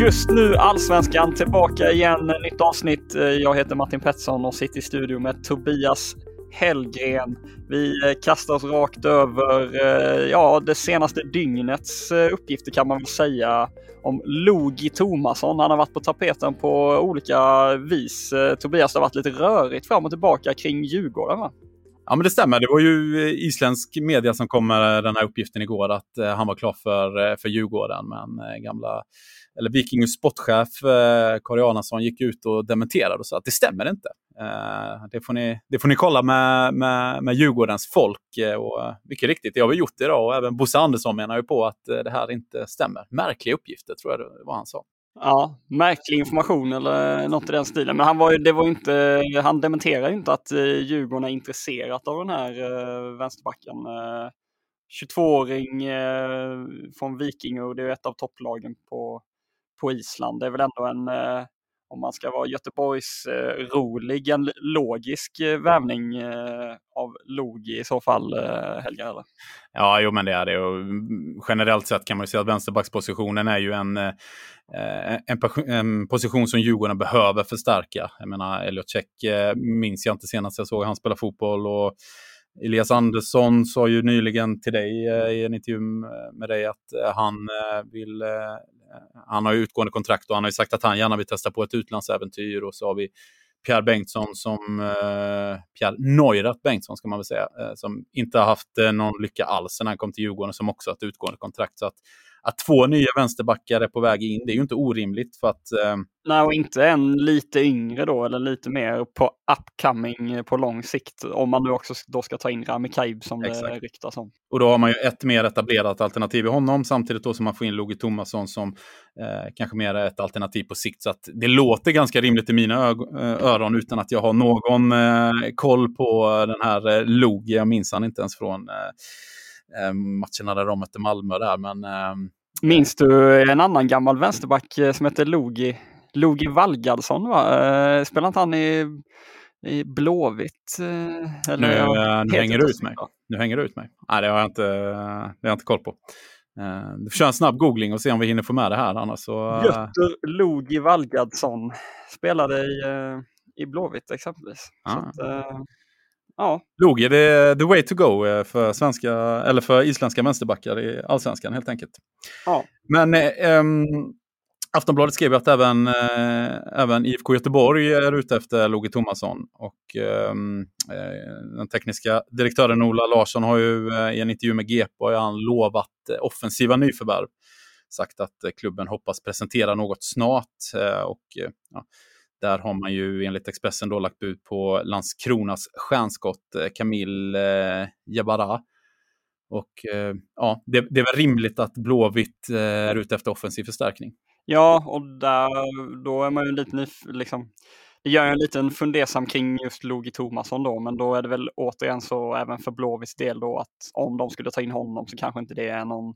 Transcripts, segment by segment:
Just nu Allsvenskan tillbaka igen, nytt avsnitt. Jag heter Martin Pettersson och sitter i studio med Tobias Hellgren. Vi eh, kastar oss rakt över eh, ja, det senaste dygnets eh, uppgifter kan man väl säga om Logi Tomasson. Han har varit på tapeten på olika vis. Tobias, det har varit lite rörigt fram och tillbaka kring Djurgården va? Ja, men det stämmer. Det var ju eh, isländsk media som kom med den här uppgiften igår att eh, han var klar för, eh, för Djurgården. Men eh, gamla, eller Vikings sportchef eh, Kari Arnason gick ut och dementerade och sa att det stämmer inte. Eh, det, får ni, det får ni kolla med, med, med Djurgårdens folk. Eh, och eh, mycket riktigt, det har vi gjort idag och även Bosse Andersson menar ju på att eh, det här inte stämmer. Märkliga uppgifter tror jag det var han sa. Ja, märklig information eller något i den stilen. Men han, var ju, det var ju inte, han dementerar ju inte att eh, Djurgården är intresserat av den här eh, vänsterbacken. Eh, 22-åring eh, från Vikingur, det är ju ett av topplagen på, på Island. Det är väl ändå en, om man ska vara Göteborgs eh, rolig, en logisk eh, värvning eh, av Logi i så fall, eh, Helga? Eller? Ja, jo men det är det. Och mm, generellt sett kan man ju säga att vänsterbackspositionen är ju en, eh, en, en position som Djurgården behöver förstärka. Jag menar, Elliot Check eh, minns jag inte senast jag såg han spela fotboll. Och Elias Andersson sa ju nyligen till dig eh, i en intervju eh, med dig att eh, han eh, vill... Eh, han har ju utgående kontrakt och han har ju sagt att han gärna vill testa på ett utlandsäventyr. Och så har vi Pierre Bengtsson som... Eh, Pierre Neurath Bengtsson ska man väl säga. Eh, som inte har haft eh, någon lycka alls sen han kom till Djurgården. Som också har ett utgående kontrakt. Så att, att två nya vänsterbackar är på väg in, det är ju inte orimligt. För att... Eh, Nej, och inte en lite yngre då, eller lite mer på upcoming eh, på lång sikt. Om man nu också då ska ta in Rami Kaib som det Exakt. ryktas om. Och då har man ju ett mer etablerat alternativ i honom samtidigt då som man får in Logi Tomasson som eh, kanske mer är ett alternativ på sikt. Så att det låter ganska rimligt i mina eh, öron utan att jag har någon eh, koll på den här eh, Logi. Jag minns han inte ens från eh, matcherna där de mötte Malmö där. Men eh, Minns du en annan gammal vänsterback eh, som hette Logi? Logi Valgardsson va? Eh, Spelade inte han i, i Blåvitt? eh, Eller, nu, eh, nu hänger du ut så, mig. Nu hänger du ut mig. Nej, det har jag inte, det har jag inte koll på. Eh, du får köra en snabb googling och se om vi hinner få med det här. Annars så, eh, Götter Logi Valgardsson spelade i, eh, i Blåvitt exempelvis. Så Ah. att, eh, ja, Logi, det är the way to go eh, för, svenska, eller för isländska vänsterbackar i allsvenskan helt enkelt. Ja. Men ehm, Aftonbladet skrev att även, eh, även IFK Göteborg är ute efter Logi Tomasson. Och eh, den tekniska direktören Ola Larsson har ju i en intervju med GP har han lovat offensiva nyförvärv. Sagt att klubben hoppas presentera något snart. Och ja, där har man ju enligt Expressen då lagt ut på Landskronas stjärnskott eh, Camille eh, Jabara. Och eh, ja, det, det är väl rimligt att Blåvitt eh, är ute efter offensiv förstärkning. Ja, och där, då är man ju lite liksom, det gör en liten fundersam kring just Logi Tomasson då, men då är det väl återigen så även för Blåvitts del då att om de skulle ta in honom så kanske inte det är någon,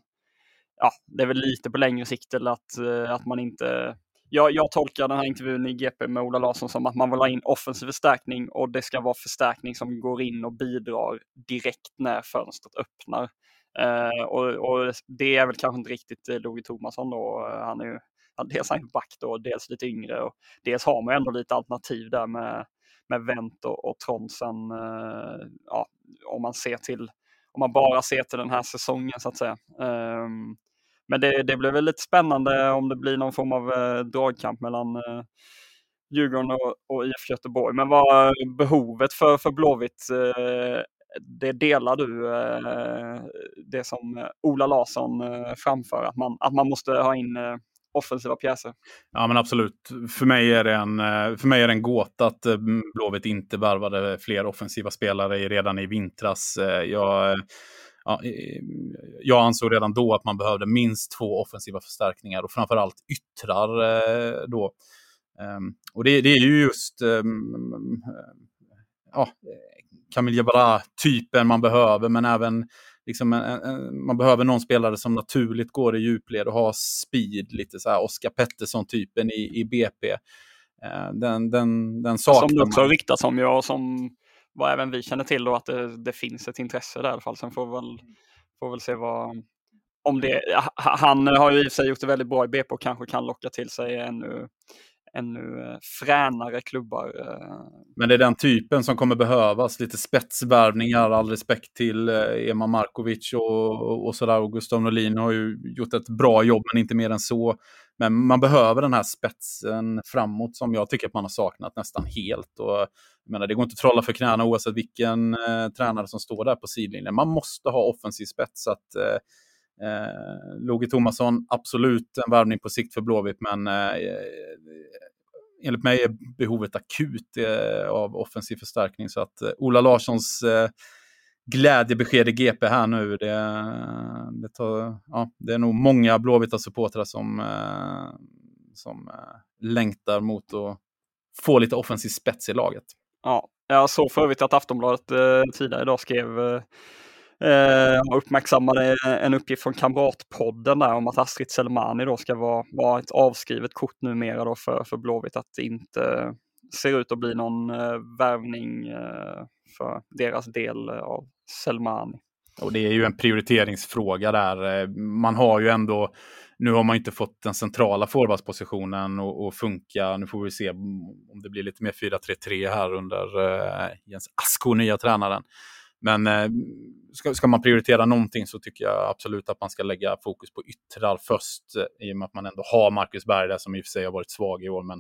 ja, det är väl lite på längre sikt eller att, eh, att man inte jag, jag tolkar den här intervjun i GP med Ola Larsson som att man vill ha in offensiv förstärkning och det ska vara förstärkning som går in och bidrar direkt när fönstret öppnar. Eh, och, och det är väl kanske inte riktigt Loge Logi Tomasson då. Eh, han är ju dels dels är han back då, dels lite yngre och dels har man ändå lite alternativ där med, med Wendt och, och Tronsen. Eh, ja, om man ser till om man bara ser till den här säsongen så att säga. Um, men det, det blir väl lite spännande om det blir någon form av eh, dragkamp mellan eh, Djurgården och, och IF Göteborg. Men vad behovet för, för Blåvitt, eh, det delar du, det som Ola Larsson framför, att man, att man måste ha in offensiva pjäser. Ja men absolut. För mig är det en, för mig är det en gåta att Blåvitt inte värvade fler offensiva spelare redan i vintras. Jag, ja, jag ansåg redan då att man behövde minst två offensiva förstärkningar och framförallt yttrar då. Ehm, och det, det är ju just ehm, ja, Camille Jabara-typen man behöver, men även liksom en, en, man behöver någon spelare som naturligt går i djupled och har speed, lite så här Oscar Pettersson-typen i, i BP. Eh, den, den, den saknar Som det också har ryktats om, ja, som vad även vi känner till då, att det, det finns ett intresse där i alla fall. Sen får vi väl, får väl se vad, om det, han har ju i och för sig gjort det väldigt bra i BP och kanske kan locka till sig ännu, ännu eh, fränare klubbar. Eh. Men det är den typen som kommer behövas, lite spetsvärvningar, all respekt till eh, Ema Markovic och, och sådär. Och Gustav Norlin har ju gjort ett bra jobb, men inte mer än så. Men man behöver den här spetsen framåt som jag tycker att man har saknat nästan helt. Och, jag menar, det går inte att trolla för knäna oavsett vilken eh, tränare som står där på sidlinjen. Man måste ha offensiv spets. Att, eh, Eh, Loge Tomasson, absolut en värvning på sikt för Blåvitt, men eh, eh, enligt mig är behovet akut eh, av offensiv förstärkning. Så att eh, Ola Larssons eh, glädjebesked i GP här nu, det, det, tar, ja, det är nog många Blåvita supportrar som, eh, som eh, längtar mot att få lite offensiv spets i laget. Ja, jag såg för övrigt att Aftonbladet eh, tidigare idag skrev eh, eh, uppmärksammade en uppgift från Kamratpodden där om att Astrid Selmani då ska vara, vara ett avskrivet kort numera då för, för Blåvitt. Att det inte ser ut att bli någon eh, värvning eh, för deras del av Selmani. Och det är ju en prioriteringsfråga där. Eh, man har ju ändå, nu har man inte fått den centrala forwardspositionen att funka. Nu får vi se om det blir lite mer 4-3-3 här under eh, Jens Asko, nya tränaren. Men eh, ska, ska, man prioritera någonting så tycker jag absolut att man ska lägga fokus på yttrar först. Eh, I och med att man ändå har Marcus Berg där som i och för sig har varit svag i år. Men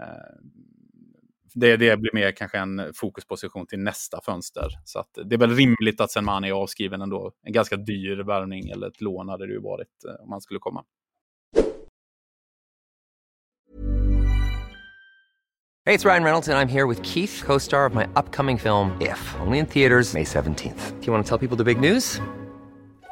eh, det, det blir mer kanske en fokusposition till nästa fönster. Så att det är väl rimligt att Senmani är avskriven ändå. En ganska dyr värvning eller ett lån hade det ju varit eh, om man skulle komma. Hej, det är Ryan Reynolds, jag är här med Keith, co star of my upcoming film, If, only in theaters, May 17th. Do you want to tell people the big news?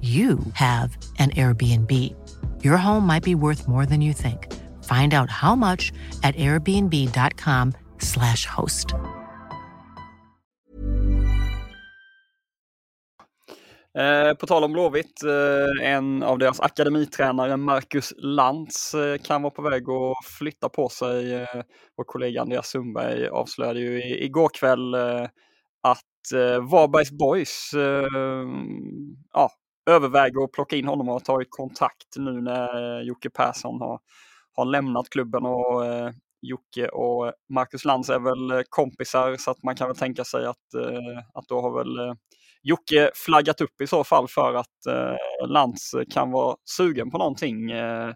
you have an Airbnb. Your home might be worth more than you think. Find out how much at airbnb.com slash host. Eh, på tal om Blåvitt, eh, en av deras akademitränare, Marcus Lantz, eh, kan vara på väg att flytta på sig. Eh, vår kollega Andreas Sundberg avslöjade ju i, igår kväll eh, att eh, Varbergs Boys eh, ja, överväger att plocka in honom och ta i kontakt nu när eh, Jocke Persson har, har lämnat klubben. och eh, Jocke och Marcus Lantz är väl eh, kompisar så att man kan väl tänka sig att, eh, att då har väl eh, Jocke flaggat upp i så fall för att eh, Lantz kan vara sugen på någonting. Eh,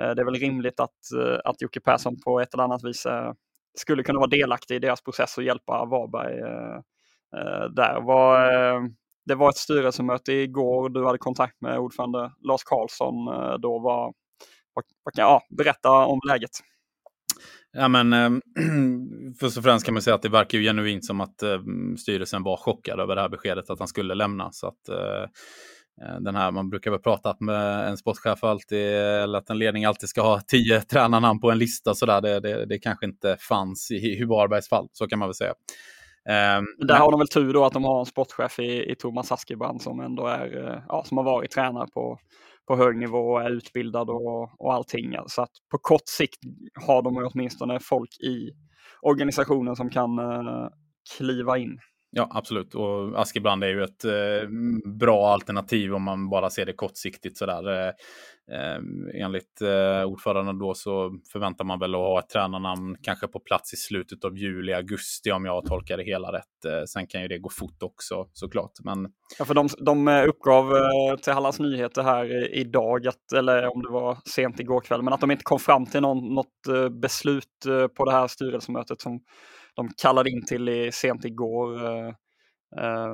eh det är väl rimligt att, att Jocke Persson på ett eller annat vis eh, skulle kunna vara delaktig i deras process och hjälpa Varberg där. Vad, det var ett styrelsemöte igår. Du hade kontakt med ordförande Lars Karlsson. Eh, då var, ja, berätta om läget. Ja, men, eh, först och främst kan man säga att det verkar ju genuint som att eh, styrelsen var chockad över det här beskedet att han skulle lämna. Så att, eh, eh den här, man brukar väl prata med en sportchef alltid, eller att en ledning alltid ska ha tio tränarnamn på en lista. Så där. Det, det, det kanske inte fanns i, i Varbergs fall, så kan man väl säga. Um, där har de väl tur då att de har en sportchef i, i Thomas Askebrand som ändå är, eh, ja, som har varit tränare på, på hög nivå och är utbildad och, och allting. Så att på kort sikt har de åtminstone folk i organisationen som kan uh, kliva in. Ja, absolut. Och Askebrand är ju ett eh, bra alternativ om man bara ser det kortsiktigt sådär. Eh, enligt eh, ordföranden då så förväntar man väl att ha ett tränarnamn kanske på plats i slutet av juli, augusti om jag tolkar det hela rätt. Eh, sen kan ju det gå fort också såklart. Men... Ja, för de, de eh, uppgav eh, till Hallands Nyheter här eh, idag, att, eller om det var sent igår kväll, men att de inte kom fram till någon, något eh, beslut på det här styrelsemötet som de kallade in till i, sent igår. Uh,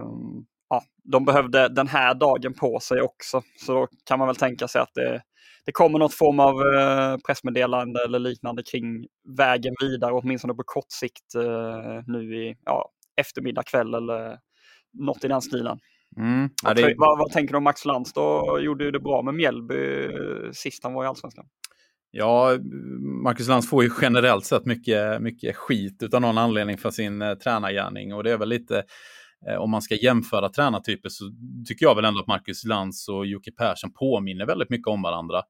ja, de behövde den här dagen på sig också, så då kan man väl tänka sig att det, det kommer något form av uh, pressmeddelande eller liknande kring vägen vidare, åtminstone på kort sikt uh, nu i ja, eftermiddag, kväll eller något i den stilen. Mm. Ja, det... vad, vad, tänker du om Max Lantz då? Gjorde ju det bra med Mjällby sist han var i Allsvenskan. Ja, Marcus Lantz får ju generellt sett mycket, mycket skit utan någon anledning för sin eh, tränargärning. Och det är väl lite, eh, Eh, om man ska jämföra tränartyper så tycker jag väl ändå att Marcus Lantz och Jocke Persson påminner väldigt mycket om varandra.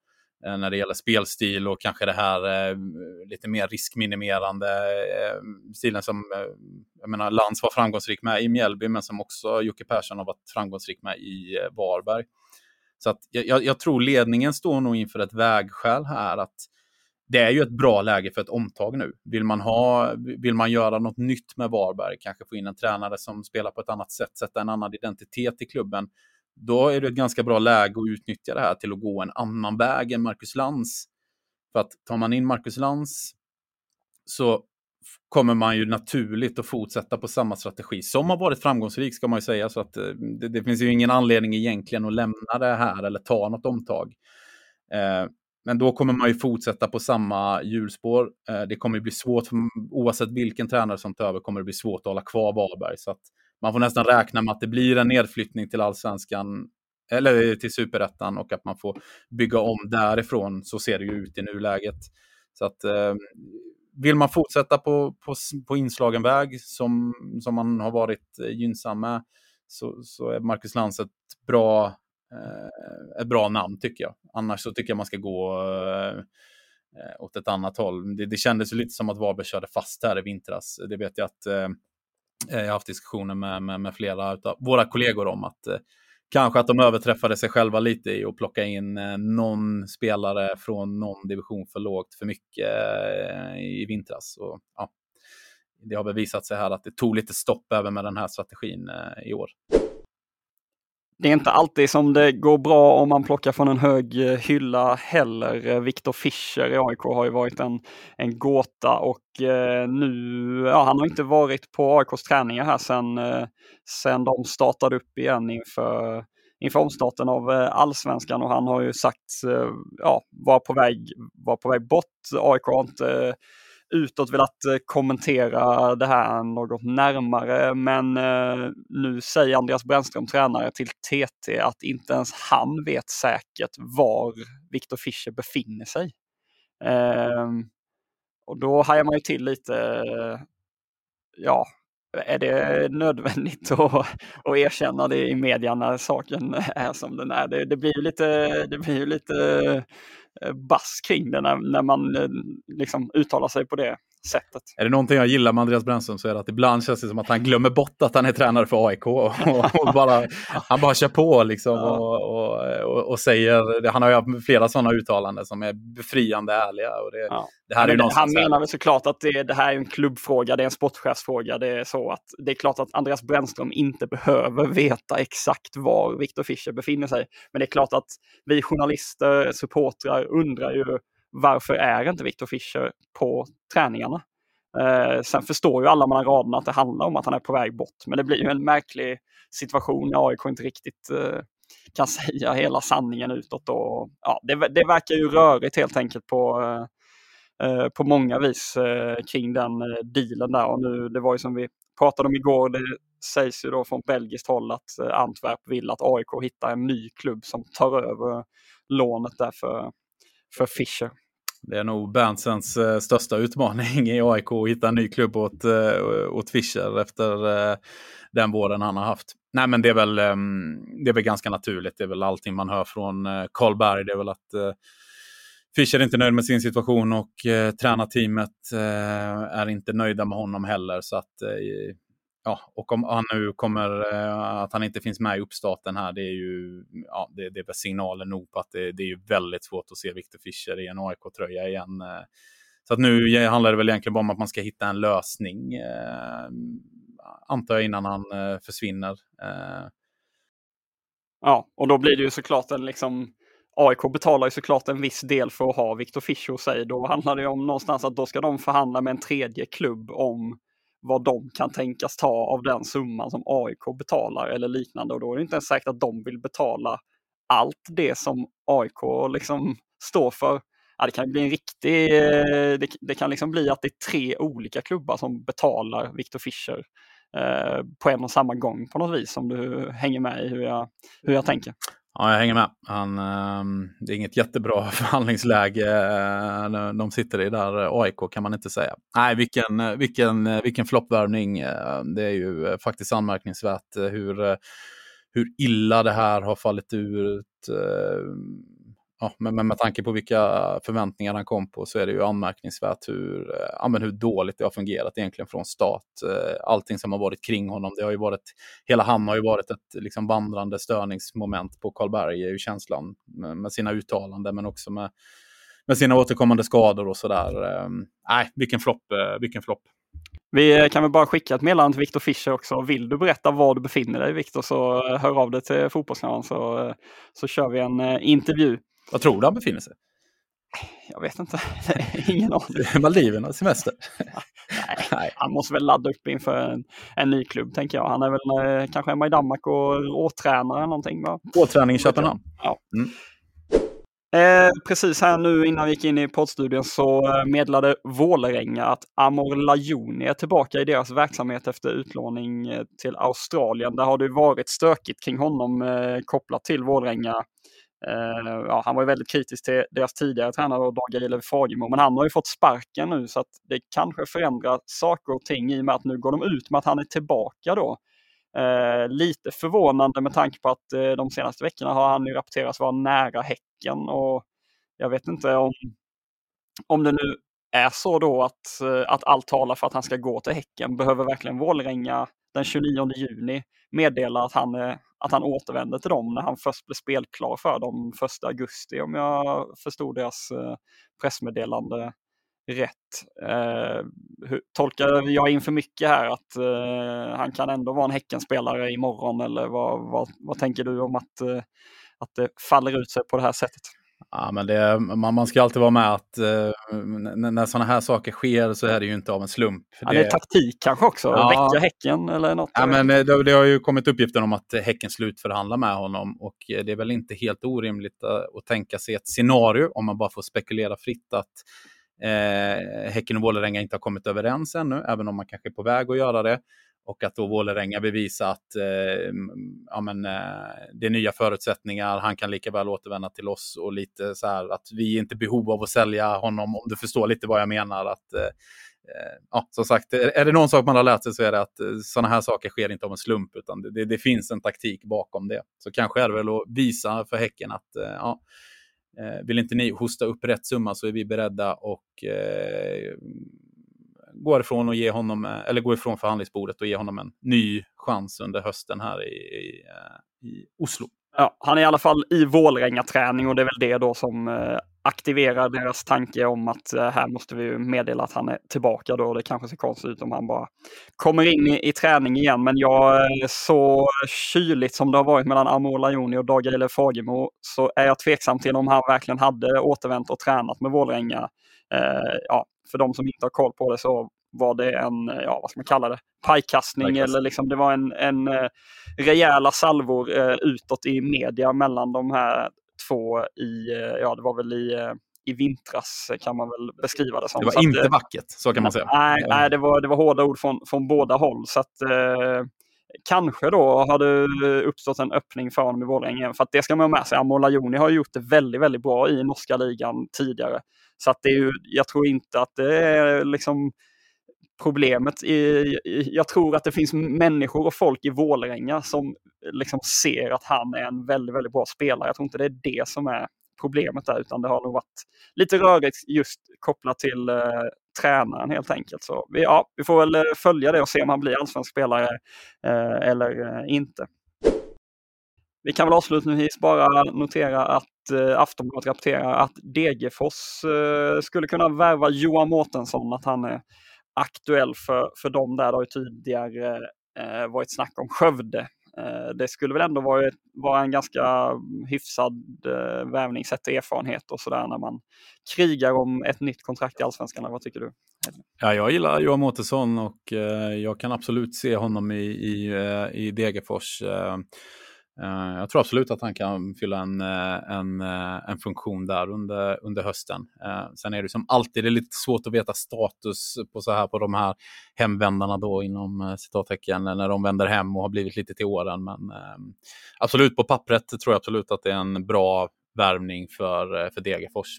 Eh, när det gäller spelstil och kanske det här eh, lite mer riskminimerande eh, stilen som, eh, jag menar, Lantz var framgångsrik med i Mjällby men som också Jocke Persson har varit framgångsrik med i eh, Varberg. Så att jag, jag, tror ledningen står nog inför ett vägskäl här. att det är ju ett bra läge för ett omtag nu. Vill man, ha, vill man göra något nytt med Varberg, kanske få in en tränare som spelar på ett annat sätt, sätta en annan identitet i klubben, då är det ett ganska bra läge att utnyttja det här till att gå en annan väg än Marcus Lantz. För att tar man in Marcus Lantz så kommer man ju naturligt att fortsätta på samma strategi som har varit framgångsrik ska man ju säga. Så att eh, det, det finns ju ingen anledning egentligen att lämna det här eller ta något omtag. Eh, men då kommer man ju fortsätta på samma hjulspår. Eh, det kommer bli svårt, oavsett vilken tränare som tar över, kommer det bli svårt att hålla kvar Varberg. Så att man får nästan räkna med att det blir en nedflyttning till allsvenskan eller eh, till superettan och att man får bygga om därifrån. Så ser det ju ut i nuläget. Så att eh, vill man fortsätta på, på, på inslagen väg som, som man har varit gynnsam med så, så är Marcus Lantz ett bra, Eh, ett bra namn tycker jag. Annars så tycker jag man ska gå eh, eh åt ett annat håll. Det, det kändes lite som att Varberg körde fast här i vintras. Det vet jag att eh, eh jag har haft diskussioner med, med, med flera av våra kollegor om att eh, kanske att de överträffade sig själva lite i att plocka in eh, någon spelare från någon division för lågt för mycket eh, i vintras. Och, ja, det har bevisat sig här att det tog lite stopp även med den här strategin i år det är inte alltid som det går bra om man plockar från en hög eh, hylla heller. Eh, Viktor Fischer i AIK har ju varit en, en gåta och eh, nu, ja han har inte varit på AIKs träningar här sedan sen de startade upp igen inför, inför omstarten av allsvenskan och han har ju sagt, ja, var på väg, var på väg bort. AIK har inte utåt velat eh, kommentera det här något närmare, men eh, nu säger Andreas Brännström, tränare till TT, att inte ens han vet säkert var Viktor Fischer befinner sig. Ehm, och då hajar man ju till lite, eh, ja, är det nödvändigt att, att erkänna det i media när saken är som den är? Det, det blir ju lite, det blir lite eh, bass kring det när, när man eh, liksom uttalar sig på det sättet. Är det någonting jag gillar med Andreas Brännström så är det att ibland känns det som att han glömmer bort att han är tränare för AIK. Och, och bara, han bara kör på liksom och, och, och, säger, han har ju haft flera sådana uttalanden som är befriande ärliga. Och det, ja. det här är det, han menar väl såklart att det, det här är en klubbfråga, det är en sportchefsfråga. Det är så att det är klart att Andreas Brännström inte behöver veta exakt var Viktor Fischer befinner sig. Men det är klart att vi journalister, supportrar undrar ju varför är inte Viktor Fischer på träningarna? Eh, sen förstår ju alla mellan raderna att det handlar om att han är på väg bort, men det blir ju en märklig situation när AIK inte riktigt eh, kan säga hela sanningen utåt. Och, ja, det, det verkar ju rörigt helt enkelt på, eh, eh på många vis eh, kring den eh, dealen där. Och nu, det var ju som vi pratade om igår, det sägs ju då från belgiskt håll att eh, Antwerp vill att AIK hittar en ny klubb som tar över lånet där för, för Fischer. Det är nog Berntsens eh, största utmaning i AIK att hitta en ny klubb åt, eh, åt Fischer efter eh, den våren han har haft. Nej, men det är, väl, eh, det är väl ganska naturligt. Det är väl allting man hör från eh, Karlberg. Det är väl att eh, Fischer är inte nöjd med sin situation och eh, tränarteamet eh, är inte nöjda med honom heller. Så att eh, ja, och om han nu kommer, eh, att han inte finns med i uppstarten här, det är ju ja, det, det är väl nog på att det, det är ju väldigt svårt att se Victor Fischer i en AIK-tröja igen. Eh. Så att nu handlar det väl egentligen bara om att man ska hitta en lösning, eh, antar jag, innan han eh, försvinner. Eh. Ja, och då blir det ju såklart en liksom AIK betalar ju såklart en viss del för att ha Victor Fischer hos sig. Då handlar det om någonstans att då ska de förhandla med en tredje klubb om vad de kan tänkas ta av den summan som AIK betalar eller liknande. Och då är det inte ens säkert att de vill betala allt det som AIK liksom står för. Ja, det kan bli en riktig, eh, det, det, kan liksom bli att det är tre olika klubbar som betalar Victor Fischer eh, på en och samma gång på något vis om du hänger med i hur jag, hur jag tänker. Ja, jag hänger med. Han, ehm, det är inget jättebra förhandlingsläge eh, de sitter i där, eh, AIK kan man inte säga. Nej, vilken, eh, vilken, vilken floppvärvning. Det är ju faktiskt anmärkningsvärt hur, hur illa det här har fallit ut ja, men, men med tanke på vilka förväntningar han kom på så är det ju anmärkningsvärt hur, eh, ja, men hur dåligt det har fungerat egentligen från start. Eh, allting som har varit kring honom, det har ju varit, hela han har ju varit ett liksom vandrande störningsmoment på Karlberg, är ju känslan med, med sina uttalanden men också med, med sina återkommande skador och sådär. Ehm, nej, vilken flopp, eh, vilken flopp. Vi kan väl bara skicka ett meddelande till Viktor Fischer också. Vill du berätta var du befinner dig Viktor så hör av dig till Fotbollskanalen så, så kör vi en intervju. Var tror du han befinner sig? Jag vet inte. Ingen aning. Maldiverna, semester? Nej, Nej, han måste väl ladda upp inför en, en ny klubb tänker jag. Han är väl eh, kanske hemma i Danmark och åtränare eller någonting. Va? Åträning i Köpenhamn? Ja. Mm. Eh, precis här nu innan vi gick in i poddstudion så eh, meddelade Vålerenga att Amor Lajoni är tillbaka i deras verksamhet efter utlåning eh, till Australien. Där har det varit stökigt kring honom eh, kopplat till Vålerenga Eh, ja, han var ju väldigt kritisk till deras tidigare tränare Dag Eilef Fagemo, men han har ju fått sparken nu så att det kanske förändrar saker och ting i och med att nu går de ut med att han är tillbaka då. Uh, lite förvånande med tanke på att uh, de senaste veckorna har han ju rapporterats vara nära Häcken och jag vet inte om, om det nu är så då att, att allt talar för att han ska gå till Häcken. Behöver verkligen Vålringa den 29 juni meddela att han, att han återvänder till dem när han först blev spelklar för dem 1 augusti om jag förstod deras eh, pressmeddelande rätt. Eh, tolkar jag in för mycket här att eh, han kan ändå vara en Häckenspelare imorgon eller vad, vad, vad tänker du om att, eh, att det faller ut sig på det här sättet? Ja, men det, man, man ska alltid vara med att uh, när sådana här saker sker så är det ju inte av en slump. Ja, det är taktik kanske också, ja. väcka Häcken eller något. Ja, men det, det, har ju kommit uppgifter om att Häcken slutförhandlar med honom och det är väl inte helt orimligt att, att tänka sig ett scenario, om man bara får spekulera fritt, att eh, Häcken och Vålerenga inte har kommit överens ännu, även om man kanske är på väg att göra det och att då Vålerenga bevisar att eh, ja, men, eh, det är nya förutsättningar, han kan lika väl återvända till oss och lite så här att vi är inte behov av att sälja honom, om du förstår lite vad jag menar. Att, eh, eh ja, som sagt, är det någon sak man har lärt sig så är det att eh, sådana här saker sker inte av en slump, utan det, det, det, finns en taktik bakom det. Så kanske är det väl att visa för Häcken att eh, ja, eh, vill inte ni hosta upp rätt summa så är vi beredda och eh, gå ifrån och ge honom, eh, eller går ifrån förhandlingsbordet och ge honom en ny chans under hösten här i, i, eh, i Oslo. Ja, han är i alla fall i Vålränga-träning och det är väl det då som eh, aktiverar deras tanke om att här måste vi meddela att han är tillbaka då. Det kanske ser konstigt ut om han bara kommer in i, i träning igen. Men jag, så kyligt som det har varit mellan Amor Lajoni och Dag Eilef Fagemo så är jag tveksam till om han verkligen hade återvänt och tränat med Vålränga. Eh, ja, för de som inte har koll på det så var det en, ja vad ska man kalla det, pajkastning Pajkastning. eller liksom det var en, en eh, rejäla salvor eh, utåt i media mellan de här två i, eh, ja det var väl i, i vintras kan man väl beskriva det som. Det var att, inte vackert, så kan man säga. Nej, nej det, var, det var hårda ord från, från båda håll. Så att, eh, kanske då har det uppstått en öppning för honom i Borlänge. För att det ska man ha med sig. Amola Joni har gjort det väldigt, väldigt bra i norska ligan tidigare. Så att det är ju, jag tror inte att det är liksom problemet. I, i, jag tror att det finns människor och folk i Vålerenga som liksom ser att han är en väldigt, väldigt bra spelare. Jag tror inte det är det som är problemet där, utan det har nog varit lite rörigt just kopplat till eh, tränaren helt enkelt. Så vi, ja, vi får väl eh, följa det och se om han blir allsvensk spelare eh, eller eh, inte. Vi kan väl avslutningsvis bara notera att eh, Aftonbladet rapporterar att Degerfors eh, skulle kunna värva Johan Mårtensson, att han är aktuell för, för dem där. Det har ju tidigare eh, varit snack om Skövde. Eh, det skulle väl ändå vara, vara en ganska mm, hyfsad eh, värvning sett till erfarenhet och sådär när man krigar om ett nytt kontrakt i Allsvenskan. Vad tycker du? Ja, jag gillar Johan Mårtensson och eh, jag kan absolut se honom i, i, eh, i Degerfors. Eh, jag tror absolut att han kan fylla en, eh, en, eh, en funktion där under, under hösten. Sen är det som alltid det är lite svårt att veta status på, så här, på de här hemvändarna då inom eh, citattecken när de vänder hem och har blivit lite till åren. Men absolut på pappret tror jag absolut att det är en bra värvning för, för Degerfors.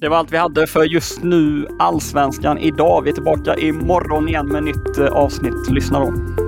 Det var allt vi hade för just nu Allsvenskan idag. Vi är tillbaka imorgon igen med nytt avsnitt. Lyssna då.